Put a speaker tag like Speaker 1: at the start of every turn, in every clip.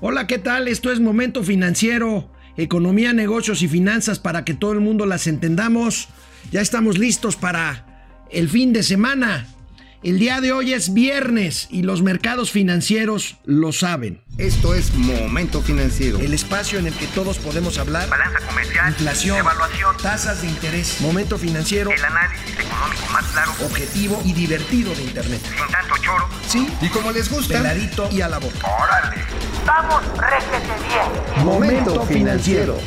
Speaker 1: Hola, ¿qué tal? Esto es Momento Financiero, Economía, Negocios y Finanzas para que todo el mundo las entendamos. Ya estamos listos para el fin de semana. El día de hoy es viernes y los mercados financieros lo saben.
Speaker 2: Esto es Momento Financiero.
Speaker 1: El espacio en el que todos podemos hablar.
Speaker 3: Balanza comercial.
Speaker 1: Inflación.
Speaker 3: Evaluación.
Speaker 1: Tasas de interés. Momento Financiero.
Speaker 3: El análisis económico más claro.
Speaker 1: Objetivo y divertido de Internet.
Speaker 3: Sin tanto choro.
Speaker 1: Sí.
Speaker 2: Y como les gusta.
Speaker 1: Peladito y a la boca.
Speaker 3: Órale.
Speaker 4: Vamos, réjete bien.
Speaker 2: Momento Financiero.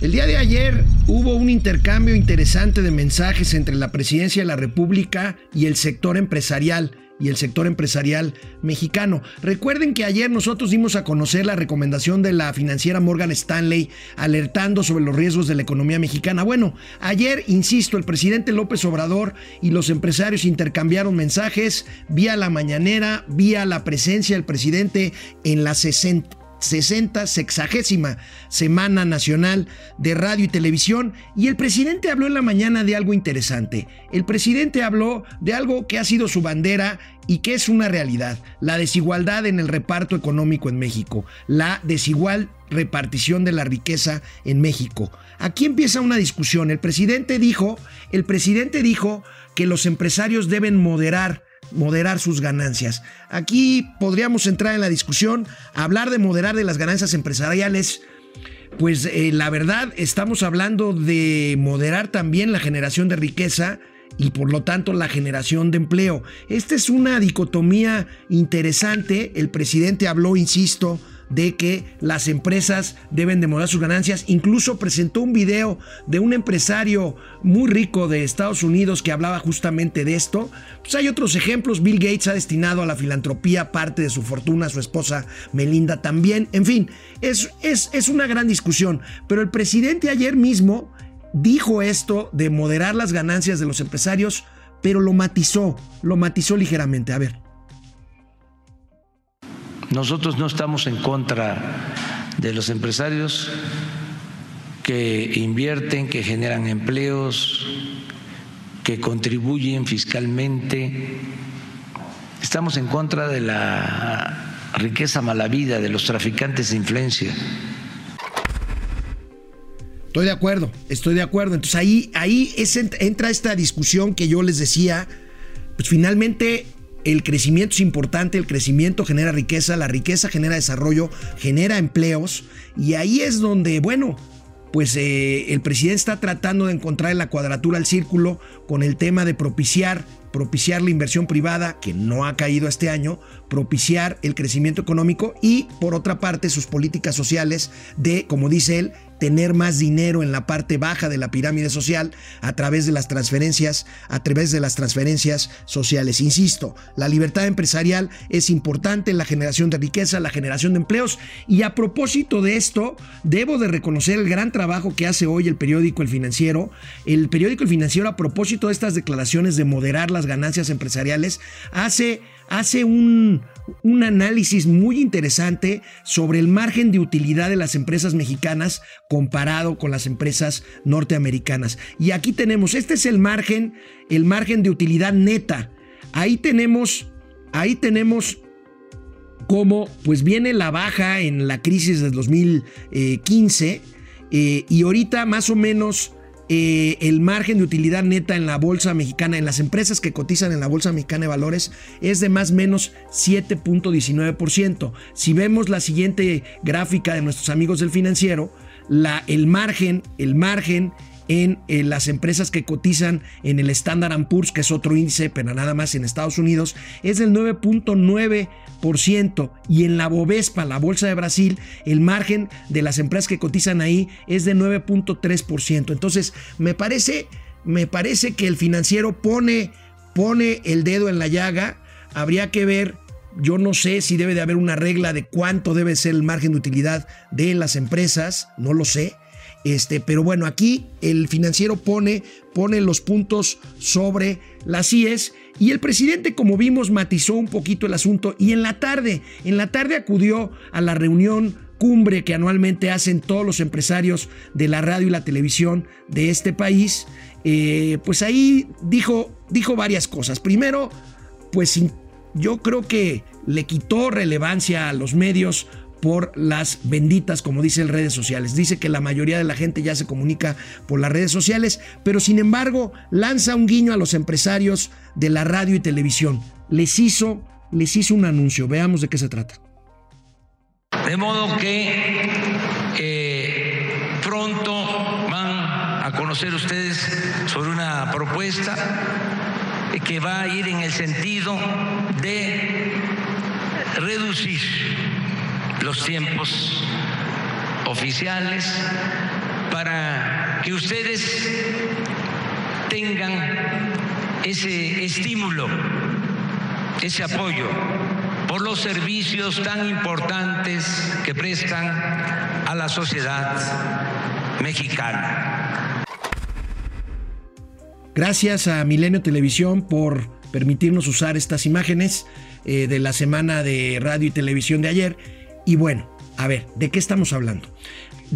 Speaker 1: El día de ayer hubo un intercambio interesante de mensajes entre la presidencia de la República y el sector empresarial y el sector empresarial mexicano. Recuerden que ayer nosotros dimos a conocer la recomendación de la financiera Morgan Stanley alertando sobre los riesgos de la economía mexicana. Bueno, ayer, insisto, el presidente López Obrador y los empresarios intercambiaron mensajes vía la mañanera, vía la presencia del presidente en la 60 60, sexagésima Semana Nacional de Radio y Televisión y el presidente habló en la mañana de algo interesante. El presidente habló de algo que ha sido su bandera y que es una realidad, la desigualdad en el reparto económico en México, la desigual repartición de la riqueza en México. Aquí empieza una discusión. El presidente dijo, el presidente dijo que los empresarios deben moderar moderar sus ganancias. Aquí podríamos entrar en la discusión, hablar de moderar de las ganancias empresariales. Pues eh, la verdad estamos hablando de moderar también la generación de riqueza y por lo tanto la generación de empleo. Esta es una dicotomía interesante. El presidente habló, insisto, de que las empresas deben de moderar sus ganancias. Incluso presentó un video de un empresario muy rico de Estados Unidos que hablaba justamente de esto. Pues hay otros ejemplos. Bill Gates ha destinado a la filantropía parte de su fortuna, su esposa Melinda también. En fin, es, es, es una gran discusión. Pero el presidente ayer mismo dijo esto de moderar las ganancias de los empresarios, pero lo matizó, lo matizó ligeramente. A ver.
Speaker 5: Nosotros no estamos en contra de los empresarios que invierten, que generan empleos, que contribuyen fiscalmente. Estamos en contra de la riqueza mala vida, de los traficantes de influencia.
Speaker 1: Estoy de acuerdo, estoy de acuerdo. Entonces ahí, ahí entra esta discusión que yo les decía, pues finalmente el crecimiento es importante, el crecimiento genera riqueza, la riqueza genera desarrollo, genera empleos y ahí es donde, bueno, pues eh, el presidente está tratando de encontrar la cuadratura al círculo con el tema de propiciar propiciar la inversión privada, que no ha caído este año, propiciar el crecimiento económico y, por otra parte, sus políticas sociales de, como dice él, tener más dinero en la parte baja de la pirámide social a través de las transferencias, a través de las transferencias sociales. Insisto, la libertad empresarial es importante en la generación de riqueza, la generación de empleos y a propósito de esto, debo de reconocer el gran trabajo que hace hoy el periódico El Financiero. El periódico El Financiero a propósito de estas declaraciones de moderar las ganancias empresariales hace hace un, un, análisis muy interesante sobre el margen de utilidad de las empresas mexicanas comparado con las empresas norteamericanas. Y aquí tenemos, este es el margen, el margen de utilidad neta. Ahí tenemos, ahí tenemos cómo pues viene la baja en la crisis del 2015 eh, y ahorita más o menos eh, el margen de utilidad neta en la bolsa mexicana, en las empresas que cotizan en la bolsa mexicana de valores, es de más o menos 7.19%. Si vemos la siguiente gráfica de nuestros amigos del financiero, la, el margen, el margen en, las empresas que cotizan en el Standard Poor's, que es otro índice, pero nada más en Estados Unidos, es del 9.9% y en la Bovespa, la bolsa de Brasil, el margen de las empresas que cotizan ahí es de 9.3%. Entonces, me parece, me parece que el financiero pone, pone el dedo en la llaga. Habría que ver yo no sé si debe de haber una regla de cuánto debe ser el margen de utilidad de las empresas, no lo sé. Este, pero bueno, aquí el financiero pone, pone los puntos sobre las IES y el presidente, como vimos, matizó un poquito el asunto y en la tarde, en la tarde acudió a la reunión cumbre que anualmente hacen todos los empresarios de la radio y la televisión de este país. Eh, pues ahí dijo, dijo varias cosas. Primero, pues yo creo que le quitó relevancia a los medios por las benditas, como dice, redes sociales. Dice que la mayoría de la gente ya se comunica por las redes sociales, pero sin embargo lanza un guiño a los empresarios de la radio y televisión. Les hizo, les hizo un anuncio. Veamos de qué se trata.
Speaker 5: De modo que eh, pronto van a conocer ustedes sobre una propuesta que va a ir en el sentido de reducir los tiempos oficiales para que ustedes tengan ese estímulo, ese apoyo por los servicios tan importantes que prestan a la sociedad mexicana.
Speaker 1: Gracias a Milenio Televisión por permitirnos usar estas imágenes eh, de la semana de radio y televisión de ayer. Y bueno, a ver, ¿de qué estamos hablando?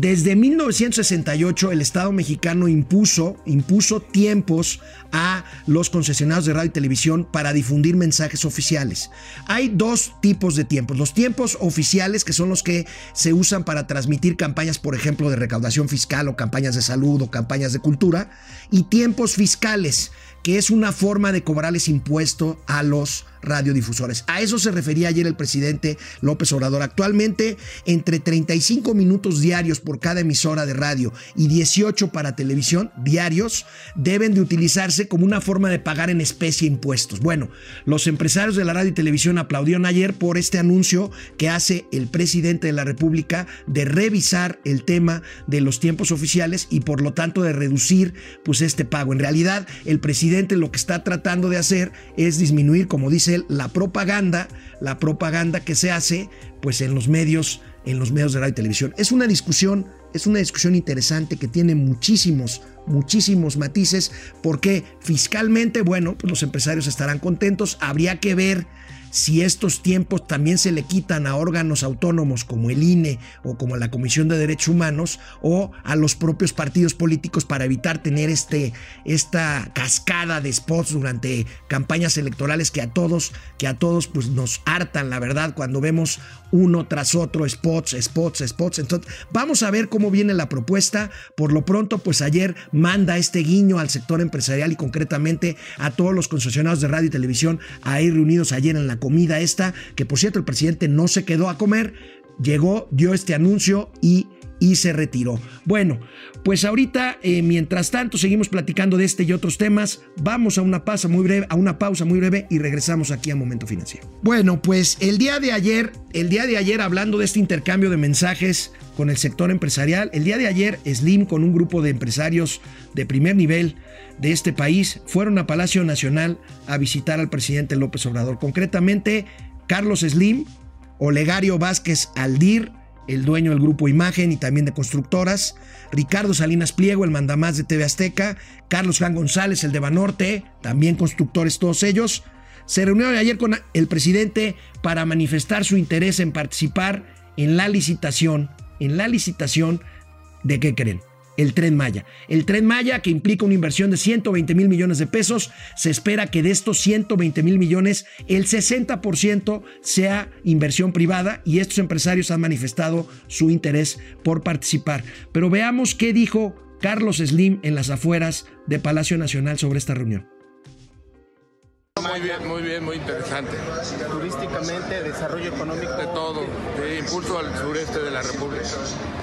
Speaker 1: Desde 1968 el Estado mexicano impuso, impuso tiempos a los concesionarios de radio y televisión para difundir mensajes oficiales. Hay dos tipos de tiempos. Los tiempos oficiales, que son los que se usan para transmitir campañas, por ejemplo, de recaudación fiscal o campañas de salud o campañas de cultura, y tiempos fiscales, que es una forma de cobrarles impuesto a los radiodifusores. A eso se refería ayer el presidente López Obrador. Actualmente, entre 35 minutos diarios por cada emisora de radio y 18 para televisión diarios deben de utilizarse como una forma de pagar en especie impuestos. Bueno, los empresarios de la radio y televisión aplaudieron ayer por este anuncio que hace el presidente de la República de revisar el tema de los tiempos oficiales y por lo tanto de reducir pues este pago. En realidad, el presidente lo que está tratando de hacer es disminuir, como dice la propaganda, la propaganda que se hace pues en los medios, en los medios de radio y televisión. Es una discusión, es una discusión interesante que tiene muchísimos, muchísimos matices, porque fiscalmente, bueno, pues los empresarios estarán contentos, habría que ver si estos tiempos también se le quitan a órganos autónomos como el INE o como la Comisión de Derechos Humanos o a los propios partidos políticos para evitar tener este, esta cascada de spots durante campañas electorales que a todos, que a todos pues nos hartan, la verdad, cuando vemos uno tras otro spots, spots, spots. Entonces, vamos a ver cómo viene la propuesta. Por lo pronto, pues ayer manda este guiño al sector empresarial y concretamente a todos los concesionarios de radio y televisión a ir reunidos ayer en la comida esta, que por cierto el presidente no se quedó a comer, llegó, dio este anuncio y y se retiró. Bueno, pues ahorita, eh, mientras tanto, seguimos platicando de este y otros temas. Vamos a una pausa muy breve, a una pausa muy breve y regresamos aquí a Momento Financiero. Bueno, pues el día de ayer, el día de ayer, hablando de este intercambio de mensajes con el sector empresarial, el día de ayer, Slim con un grupo de empresarios de primer nivel de este país fueron a Palacio Nacional a visitar al presidente López Obrador. Concretamente, Carlos Slim, Olegario Vázquez Aldir, el dueño del grupo Imagen y también de constructoras, Ricardo Salinas Pliego, el mandamás de TV Azteca, Carlos Juan González, el de Banorte, también constructores todos ellos, se reunieron ayer con el presidente para manifestar su interés en participar en la licitación, en la licitación de qué creen, el tren Maya. El tren Maya, que implica una inversión de 120 mil millones de pesos, se espera que de estos 120 mil millones, el 60% sea inversión privada y estos empresarios han manifestado su interés por participar. Pero veamos qué dijo Carlos Slim en las afueras de Palacio Nacional sobre esta reunión.
Speaker 6: Muy bien, muy bien, muy interesante.
Speaker 7: Turísticamente, desarrollo económico.
Speaker 6: De todo, de impulso al sureste de la República.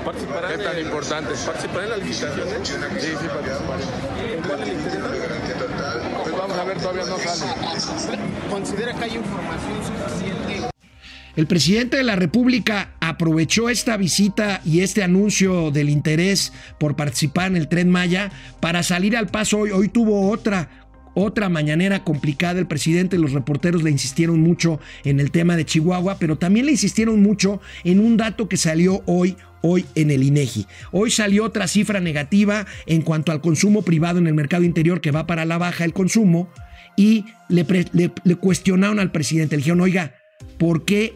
Speaker 7: ¿Participarán
Speaker 6: ¿Qué tan
Speaker 7: en-
Speaker 6: importante?
Speaker 7: ¿Participarán en las licitaciones?
Speaker 6: Sí, sí, participaré.
Speaker 7: ¿En cuál licitación?
Speaker 6: Pues vamos a ver, todavía no sale.
Speaker 7: ¿Considera que hay información suficiente?
Speaker 1: El presidente de la República aprovechó esta visita y este anuncio del interés por participar en el tren Maya para salir al paso hoy. Hoy tuvo otra. Otra mañanera complicada, el presidente y los reporteros le insistieron mucho en el tema de Chihuahua, pero también le insistieron mucho en un dato que salió hoy, hoy en el INEGI. Hoy salió otra cifra negativa en cuanto al consumo privado en el mercado interior que va para la baja el consumo y le, cuestionaron al presidente, le dijeron, oiga, ¿por qué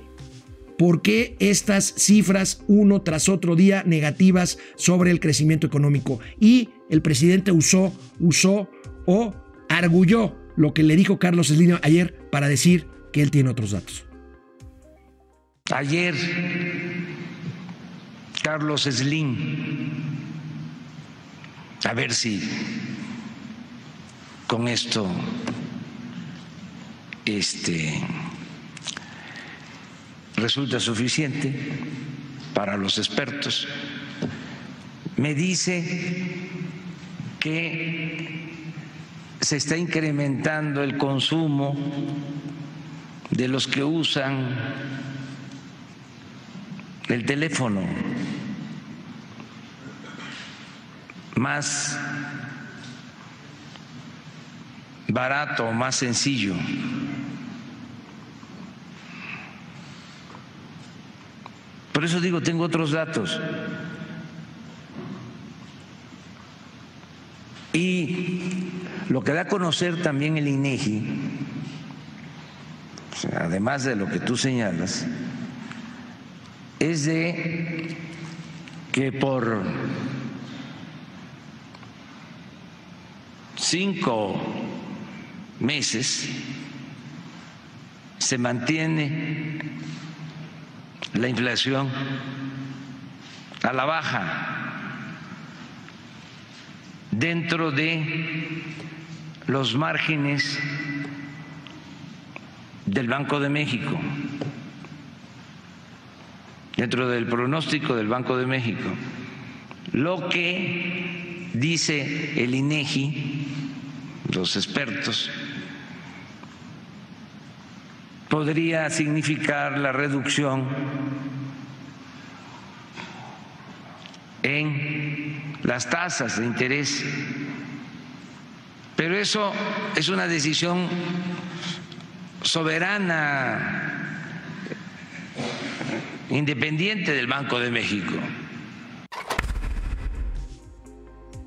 Speaker 1: ¿Por qué estas cifras uno tras otro día negativas sobre el crecimiento económico? Y el presidente usó, usó o arguyó lo que le dijo Carlos Slim ayer para decir que él tiene otros datos.
Speaker 5: Ayer, Carlos Slim, a ver si con esto este, resulta suficiente para los expertos, me dice que se está incrementando el consumo de los que usan el teléfono más barato, más sencillo. Por eso digo, tengo otros datos. Y lo que da a conocer también el INEGI, además de lo que tú señalas, es de que por cinco meses se mantiene la inflación a la baja dentro de los márgenes del Banco de México, dentro del pronóstico del Banco de México. Lo que dice el INEGI, los expertos, podría significar la reducción en las tasas de interés. Pero eso es una decisión soberana, independiente del Banco de México.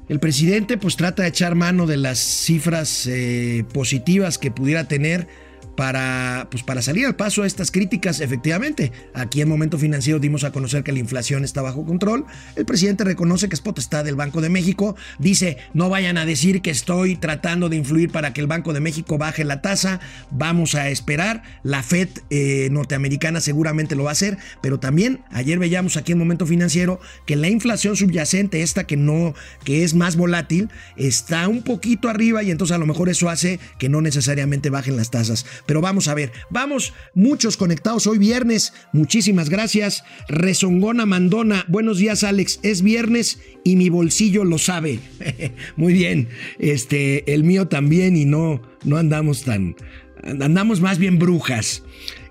Speaker 1: El presidente pues trata de echar mano de las cifras eh, positivas que pudiera tener para, pues para salir al paso a estas críticas, efectivamente. Aquí en Momento Financiero dimos a conocer que la inflación está bajo control. El presidente reconoce que es potestad del Banco de México. Dice, no vayan a decir que estoy tratando de influir para que el Banco de México baje la tasa. Vamos a esperar. La Fed eh, norteamericana seguramente lo va a hacer. Pero también ayer veíamos aquí en Momento Financiero que la inflación subyacente, esta que no, que es más volátil, está un poquito arriba y entonces a lo mejor eso hace que no necesariamente bajen las tasas. Pero vamos a ver, vamos muchos conectados hoy viernes. Muchísimas gracias. Rezongona Mandona, buenos días Alex. Es viernes y mi bolsillo lo sabe. Muy bien. Este, el mío también y no no andamos tan andamos más bien brujas.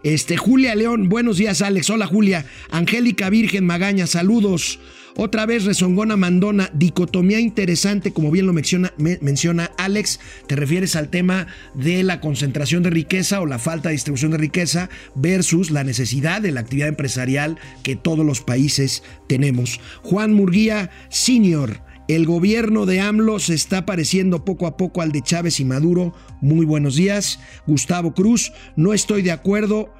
Speaker 1: Este, Julia León, buenos días Alex. Hola Julia. Angélica Virgen Magaña, saludos. Otra vez rezongona mandona, dicotomía interesante, como bien lo menciona, menciona Alex, te refieres al tema de la concentración de riqueza o la falta de distribución de riqueza versus la necesidad de la actividad empresarial que todos los países tenemos. Juan Murguía, senior. El gobierno de AMLO se está pareciendo poco a poco al de Chávez y Maduro. Muy buenos días. Gustavo Cruz, no estoy de acuerdo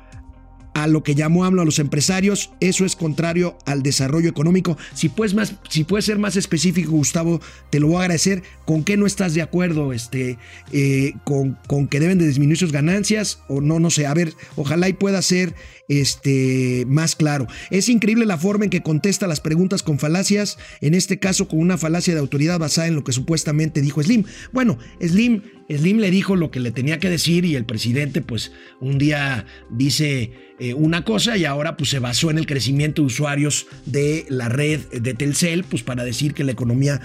Speaker 1: a lo que llamó AMLO a los empresarios, eso es contrario al desarrollo económico. Si puedes, más, si puedes ser más específico, Gustavo, te lo voy a agradecer. ¿Con qué no estás de acuerdo? Este, eh, con, con, que deben de disminuir sus ganancias o no, no sé. A ver, ojalá y pueda ser este, más claro. Es increíble la forma en que contesta las preguntas con falacias, en este caso con una falacia de autoridad basada en lo que supuestamente dijo Slim. Bueno, Slim, Slim le dijo lo que le tenía que decir y el presidente pues un día dice eh, una cosa y ahora pues se basó en el crecimiento de usuarios de la red de Telcel pues para decir que la economía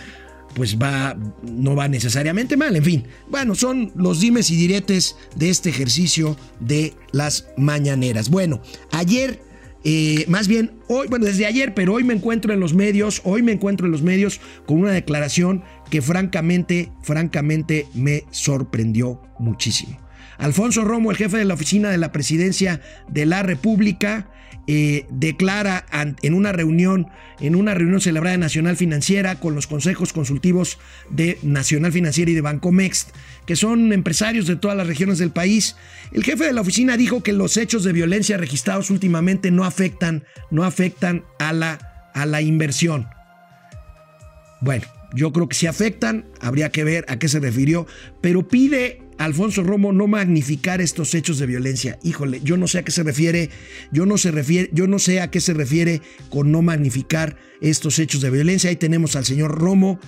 Speaker 1: pues va, no va necesariamente mal. En fin, bueno, son los dimes y diretes de este ejercicio de las mañaneras. Bueno, ayer, eh, más bien hoy, bueno, desde ayer, pero hoy me encuentro en los medios, hoy me encuentro en los medios con una declaración que francamente, francamente me sorprendió muchísimo. Alfonso Romo, el jefe de la oficina de la presidencia de la República, eh, declara en una reunión, en una reunión celebrada en Nacional Financiera con los consejos consultivos de Nacional Financiera y de Bancomext, que son empresarios de todas las regiones del país. El jefe de la oficina dijo que los hechos de violencia registrados últimamente no afectan, no afectan a la, a la inversión. Bueno, yo creo que si afectan, habría que ver a qué se refirió, pero pide Alfonso Romo no magnificar estos hechos de violencia. Híjole, yo no sé a qué se refiere, yo no, se refiere, yo no sé a qué se refiere con no magnificar estos hechos de violencia. Ahí tenemos al señor Romo.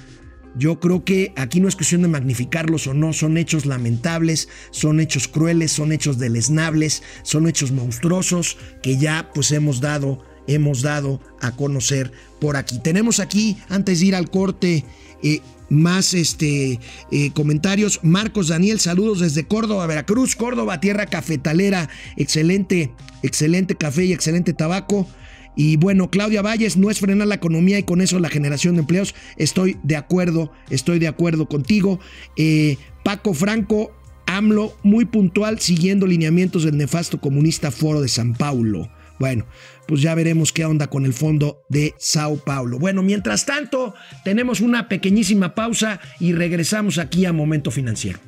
Speaker 1: Yo creo que aquí no es cuestión de magnificarlos o no, son hechos lamentables, son hechos crueles, son hechos deleznables, son hechos monstruosos que ya pues hemos dado hemos dado a conocer por aquí. Tenemos aquí, antes de ir al corte, eh, más este, eh, comentarios. Marcos Daniel, saludos desde Córdoba, Veracruz, Córdoba, tierra cafetalera. Excelente, excelente café y excelente tabaco. Y bueno, Claudia Valles, no es frenar la economía y con eso la generación de empleos. Estoy de acuerdo, estoy de acuerdo contigo. Eh, Paco Franco, AMLO, muy puntual, siguiendo lineamientos del nefasto comunista Foro de San Paulo. Bueno, pues ya veremos qué onda con el fondo de Sao Paulo. Bueno, mientras tanto, tenemos una pequeñísima pausa y regresamos aquí a Momento Financiero.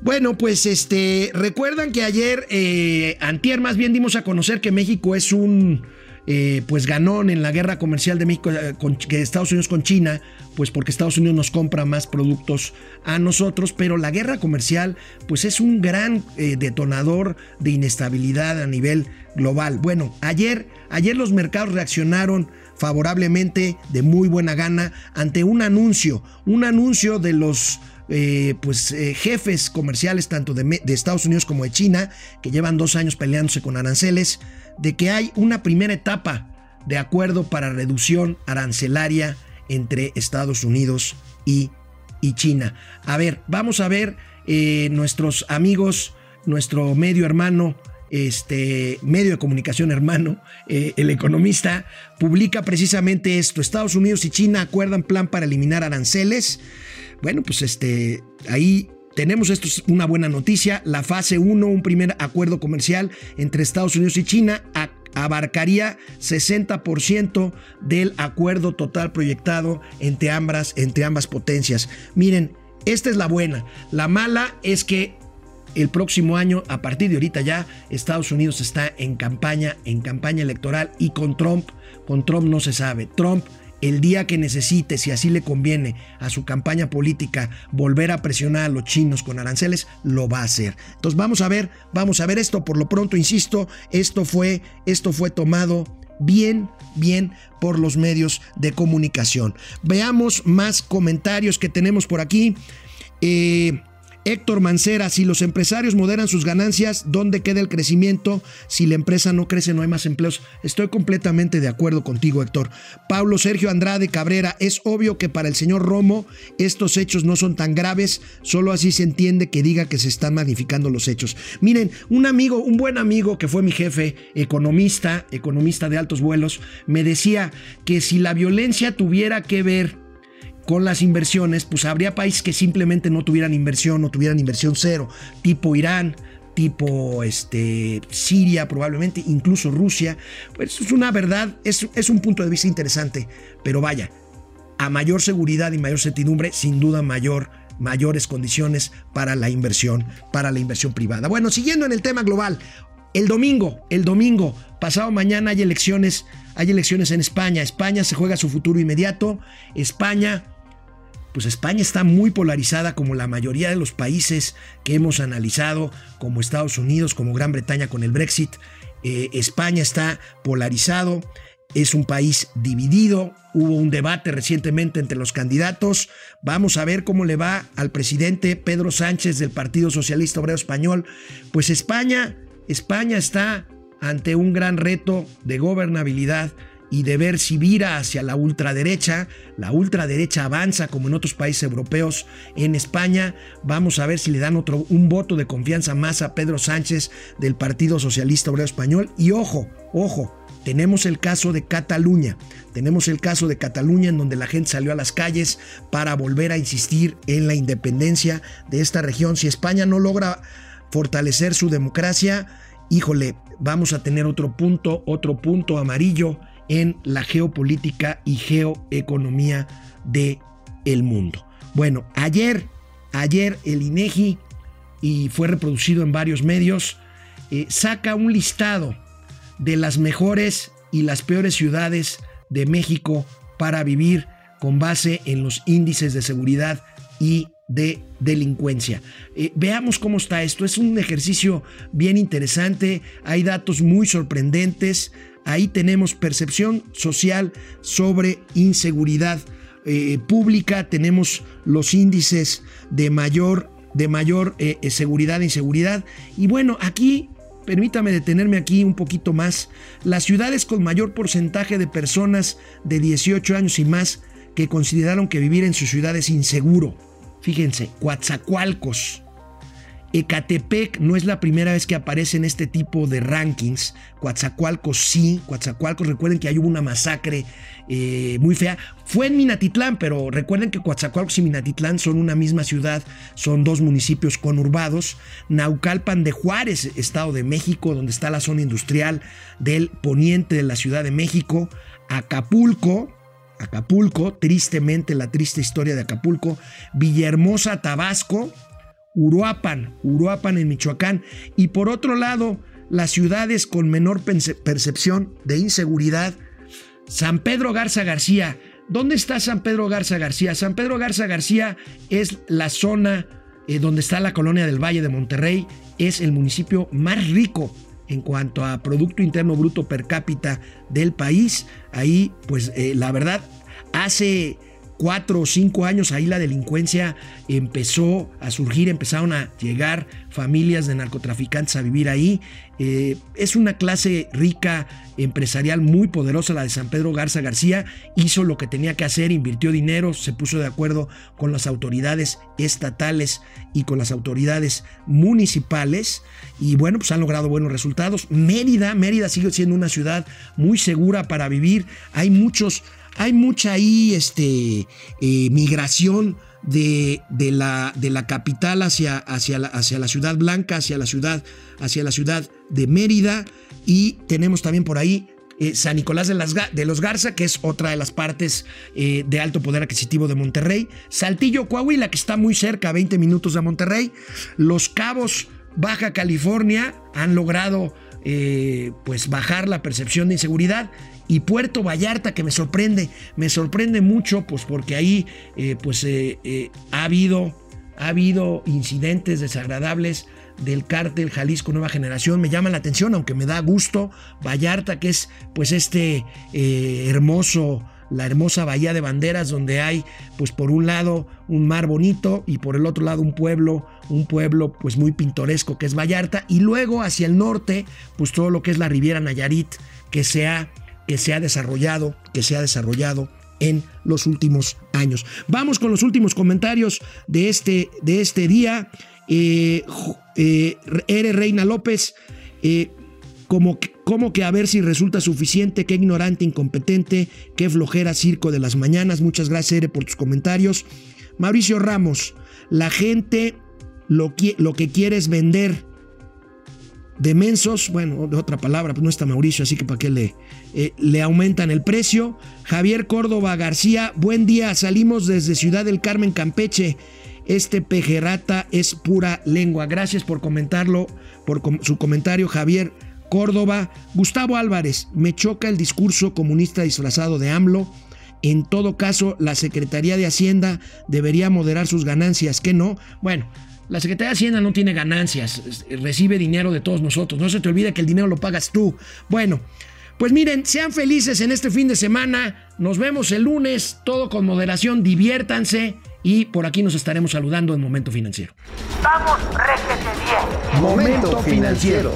Speaker 1: Bueno, pues este, recuerdan que ayer, eh, antier más bien dimos a conocer que México es un, eh, pues ganón en la guerra comercial de México, eh, que Estados Unidos con China, pues porque Estados Unidos nos compra más productos a nosotros, pero la guerra comercial pues es un gran eh, detonador de inestabilidad a nivel global. Bueno, ayer, ayer los mercados reaccionaron favorablemente de muy buena gana ante un anuncio, un anuncio de los eh, pues, eh, jefes comerciales tanto de, de, Estados Unidos como de China, que llevan dos años peleándose con aranceles, de que hay una primera etapa de acuerdo para reducción arancelaria entre Estados Unidos y, y China. A ver, vamos a ver eh, nuestros amigos, nuestro medio hermano, este medio de comunicación hermano, eh, el economista, publica precisamente esto. Estados Unidos y China acuerdan plan para eliminar aranceles. Bueno, pues este, ahí tenemos esto es una buena noticia. La fase 1, un primer acuerdo comercial entre Estados Unidos y China, abarcaría 60% del acuerdo total proyectado entre ambas, entre ambas potencias. Miren, esta es la buena. La mala es que el próximo año, a partir de ahorita ya, Estados Unidos está en campaña, en campaña electoral y con Trump, con Trump no se sabe. Trump el día que necesite, si así le conviene a su campaña política, volver a presionar a los chinos con aranceles, lo va a hacer. Entonces vamos a ver, vamos a ver esto. Por lo pronto, insisto, esto fue, esto fue tomado bien, bien por los medios de comunicación. Veamos más comentarios que tenemos por aquí. Eh, Héctor Mancera, si los empresarios moderan sus ganancias, ¿dónde queda el crecimiento? Si la empresa no crece, no hay más empleos. Estoy completamente de acuerdo contigo, Héctor. Pablo Sergio Andrade Cabrera, es obvio que para el señor Romo estos hechos no son tan graves, solo así se entiende que diga que se están magnificando los hechos. Miren, un amigo, un buen amigo que fue mi jefe, economista, economista de altos vuelos, me decía que si la violencia tuviera que ver con las inversiones, pues habría países que simplemente no tuvieran inversión o tuvieran inversión cero, tipo Irán, tipo este, Siria probablemente, incluso Rusia. Pues es una verdad, es, es un punto de vista interesante, pero vaya, a mayor seguridad y mayor certidumbre, sin duda mayor mayores condiciones para la inversión, para la inversión privada. Bueno, siguiendo en el tema global, el domingo, el domingo, pasado mañana hay elecciones, hay elecciones en España. España se juega su futuro inmediato. España pues España está muy polarizada como la mayoría de los países que hemos analizado, como Estados Unidos, como Gran Bretaña con el Brexit. Eh, España está polarizado, es un país dividido, hubo un debate recientemente entre los candidatos. Vamos a ver cómo le va al presidente Pedro Sánchez del Partido Socialista Obrero Español. Pues España, España está ante un gran reto de gobernabilidad y de ver si vira hacia la ultraderecha. La ultraderecha avanza como en otros países europeos. En España vamos a ver si le dan otro, un voto de confianza más a Pedro Sánchez del Partido Socialista Obrero Español. Y ojo, ojo, tenemos el caso de Cataluña. Tenemos el caso de Cataluña en donde la gente salió a las calles para volver a insistir en la independencia de esta región. Si España no logra fortalecer su democracia, híjole, vamos a tener otro punto, otro punto amarillo en la geopolítica y geoeconomía de el mundo. Bueno, ayer, ayer el INEGI y fue reproducido en varios medios, eh, saca un listado de las mejores y las peores ciudades de México para vivir con base en los índices de seguridad y de delincuencia. Eh, veamos cómo está esto. Es un ejercicio bien interesante. Hay datos muy sorprendentes. Ahí tenemos percepción social sobre inseguridad eh, pública. Tenemos los índices de mayor, de mayor eh, seguridad e inseguridad. Y bueno, aquí Permítame detenerme aquí un poquito más. Las ciudades con mayor porcentaje de personas de 18 años y más que consideraron que vivir en su ciudad es inseguro. Fíjense, Coatzacoalcos. Ecatepec no es la primera vez que aparece en este tipo de rankings. Coatzacoalcos sí. Coatzacoalcos, recuerden que hay hubo una masacre eh, muy fea. Fue en Minatitlán, pero recuerden que Coatzacoalcos y Minatitlán son una misma ciudad, son dos municipios conurbados. Naucalpan de Juárez, Estado de México, donde está la zona industrial del poniente de la Ciudad de México. Acapulco, Acapulco, tristemente la triste historia de Acapulco, Villahermosa, Tabasco, Uruapan, Uruapan en Michoacán, y por otro lado, las ciudades con menor percepción de inseguridad, San Pedro Garza García. ¿Dónde está San Pedro Garza García? San Pedro Garza García es la zona eh, donde está la colonia del Valle de Monterrey, es el municipio más rico en cuanto a Producto Interno Bruto per cápita del país. Ahí, pues eh, la verdad, hace cuatro o cinco años ahí la delincuencia empezó a surgir, empezaron a llegar familias de narcotraficantes a vivir ahí. Eh, es una clase rica, empresarial muy poderosa, la de San Pedro Garza García. Hizo lo que tenía que hacer, invirtió dinero, se puso de acuerdo con las autoridades estatales y con las autoridades municipales. Y bueno, pues han logrado buenos resultados. Mérida, Mérida sigue siendo una ciudad muy segura para vivir. Hay muchos hay mucha ahí este, eh, migración de, de, la, de, la, capital hacia, hacia, la, hacia, la, ciudad blanca, hacia la ciudad, hacia la ciudad de Mérida. Y tenemos también por ahí eh, San Nicolás de, de, los Garza, que es otra de las partes eh, de alto poder adquisitivo de Monterrey. Saltillo, Coahuila, que está muy cerca, 20 minutos de Monterrey. Los Cabos, Baja California, han logrado pues bajar la percepción de inseguridad y Puerto Vallarta, que me sorprende, me sorprende mucho, pues porque ahí eh, pues, eh, eh, ha, habido, ha habido incidentes desagradables del cártel Jalisco Nueva Generación. Me llama la atención, aunque me da gusto, Vallarta, que es pues este hermoso la hermosa bahía de banderas donde hay pues por un lado un mar bonito y por el otro lado un pueblo, un pueblo pues muy pintoresco que es Vallarta y luego hacia el norte pues todo lo que es la Riviera Nayarit que se ha que se ha desarrollado, que se ha desarrollado en los últimos años. Vamos con los últimos comentarios de este, de este día. Eh, eh. Reina López, eh, como, como que a ver si resulta suficiente, qué ignorante, incompetente, qué flojera circo de las mañanas. Muchas gracias, R, por tus comentarios. Mauricio Ramos, la gente lo, lo que quiere es vender de mensos, bueno, de otra palabra, pues no está Mauricio, así que para qué le, eh, le aumentan el precio. Javier Córdoba García, buen día, salimos desde Ciudad del Carmen, Campeche. Este pejerata es pura lengua. Gracias por comentarlo, por su comentario, Javier Córdoba. Gustavo Álvarez, me choca el discurso comunista disfrazado de AMLO. En todo caso, la Secretaría de Hacienda debería moderar sus ganancias, ¿qué no? Bueno, la Secretaría de Hacienda no tiene ganancias, recibe dinero de todos nosotros. No se te olvide que el dinero lo pagas tú. Bueno, pues miren, sean felices en este fin de semana. Nos vemos el lunes, todo con moderación, diviértanse y por aquí nos estaremos saludando en Momento Financiero.
Speaker 4: Vamos, réjete bien.
Speaker 2: Momento Financiero.